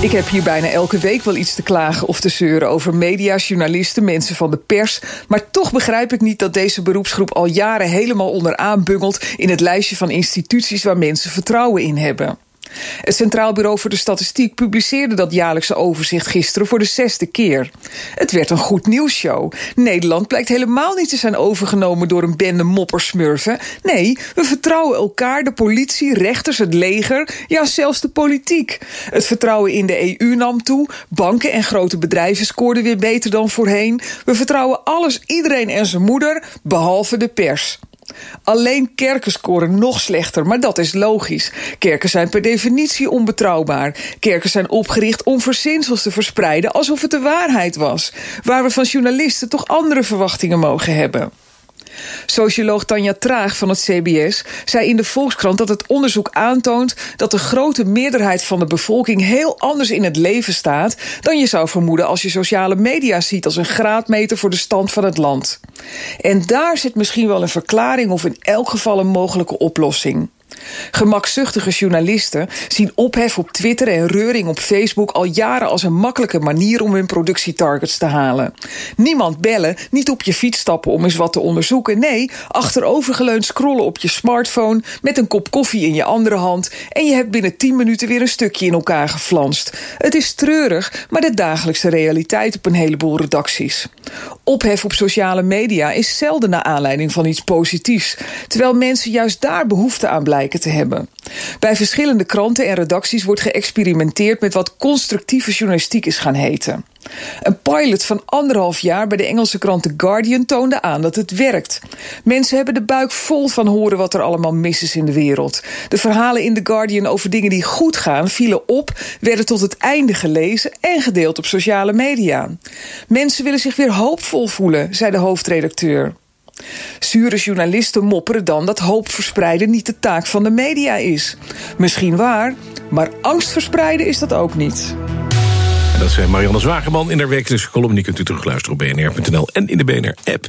Ik heb hier bijna elke week wel iets te klagen of te zeuren over media, journalisten, mensen van de pers. Maar toch begrijp ik niet dat deze beroepsgroep al jaren helemaal onderaan bungelt in het lijstje van instituties waar mensen vertrouwen in hebben. Het Centraal Bureau voor de Statistiek publiceerde dat jaarlijkse overzicht gisteren voor de zesde keer. Het werd een goed nieuwsshow. Nederland blijkt helemaal niet te zijn overgenomen door een bende moppersmurfen. Nee, we vertrouwen elkaar, de politie, rechters, het leger, ja zelfs de politiek. Het vertrouwen in de EU nam toe. Banken en grote bedrijven scoorden weer beter dan voorheen. We vertrouwen alles, iedereen en zijn moeder, behalve de pers. Alleen kerken scoren nog slechter, maar dat is logisch. Kerken zijn per definitie onbetrouwbaar. Kerken zijn opgericht om verzinsels te verspreiden alsof het de waarheid was. Waar we van journalisten toch andere verwachtingen mogen hebben. Socioloog Tanja Traag van het CBS zei in de Volkskrant dat het onderzoek aantoont dat de grote meerderheid van de bevolking heel anders in het leven staat dan je zou vermoeden als je sociale media ziet als een graadmeter voor de stand van het land. En daar zit misschien wel een verklaring of in elk geval een mogelijke oplossing. Gemakzuchtige journalisten zien ophef op Twitter en reuring op Facebook al jaren als een makkelijke manier om hun productietargets te halen. Niemand bellen, niet op je fiets stappen om eens wat te onderzoeken. Nee, achterovergeleund scrollen op je smartphone met een kop koffie in je andere hand en je hebt binnen 10 minuten weer een stukje in elkaar geflanst. Het is treurig, maar de dagelijkse realiteit op een heleboel redacties. Ophef op sociale media is zelden naar aanleiding van iets positiefs, terwijl mensen juist daar behoefte aan te hebben. Bij verschillende kranten en redacties wordt geëxperimenteerd met wat constructieve journalistiek is gaan heten. Een pilot van anderhalf jaar bij de Engelse krant The Guardian toonde aan dat het werkt. Mensen hebben de buik vol van horen wat er allemaal mis is in de wereld. De verhalen in The Guardian over dingen die goed gaan vielen op, werden tot het einde gelezen en gedeeld op sociale media. Mensen willen zich weer hoopvol voelen, zei de hoofdredacteur. Zure journalisten mopperen dan dat hoop verspreiden niet de taak van de media is. Misschien waar, maar angst verspreiden is dat ook niet. Dat zei Marianne Zwageman in haar wekelijkse column. Die kunt u terugluisteren op bnr.nl en in de BNR-app.